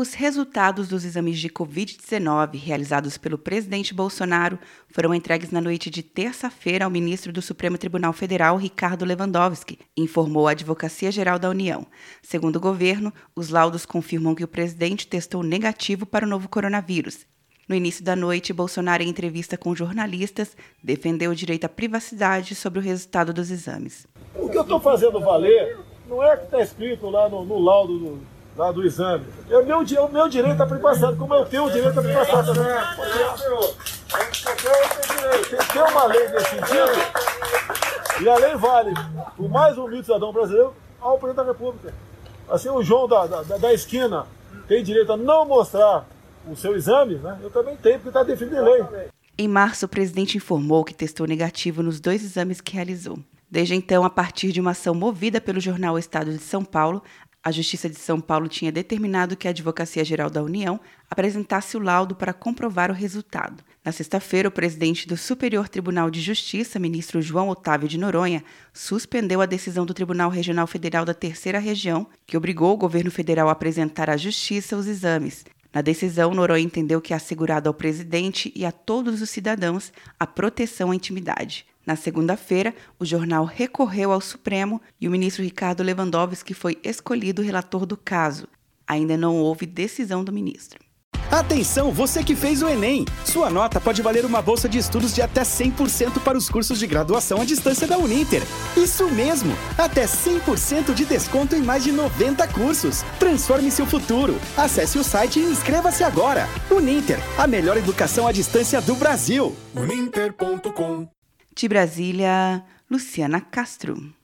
Os resultados dos exames de Covid-19 realizados pelo presidente Bolsonaro foram entregues na noite de terça-feira ao ministro do Supremo Tribunal Federal, Ricardo Lewandowski, informou a Advocacia Geral da União. Segundo o governo, os laudos confirmam que o presidente testou negativo para o novo coronavírus. No início da noite, Bolsonaro, em entrevista com jornalistas, defendeu o direito à privacidade sobre o resultado dos exames. O que eu estou fazendo valer não é o que está escrito lá no, no laudo do lá do exame. É o meu, o meu direito à privacidade, como eu tenho o direito à privacidade também. Tem que ter uma lei nesse sentido, e a lei vale o mais humilde cidadão brasileiro ao presidente da República. Assim, o João da, da, da esquina tem direito a não mostrar o seu exame, né? eu também tenho, porque está definido em lei. Em março, o presidente informou que testou negativo nos dois exames que realizou. Desde então, a partir de uma ação movida pelo jornal Estado de São Paulo, a Justiça de São Paulo tinha determinado que a Advocacia Geral da União apresentasse o laudo para comprovar o resultado. Na sexta-feira, o presidente do Superior Tribunal de Justiça, ministro João Otávio de Noronha, suspendeu a decisão do Tribunal Regional Federal da Terceira Região, que obrigou o governo federal a apresentar à Justiça os exames. Na decisão, Noronha entendeu que é assegurado ao presidente e a todos os cidadãos a proteção à intimidade. Na segunda-feira, o jornal recorreu ao Supremo e o ministro Ricardo Lewandowski foi escolhido relator do caso. Ainda não houve decisão do ministro. Atenção, você que fez o Enem! Sua nota pode valer uma bolsa de estudos de até 100% para os cursos de graduação à distância da Uninter. Isso mesmo! Até 100% de desconto em mais de 90 cursos. Transforme seu futuro. Acesse o site e inscreva-se agora. Uninter, a melhor educação à distância do Brasil. Uninter.com de Brasília, Luciana Castro.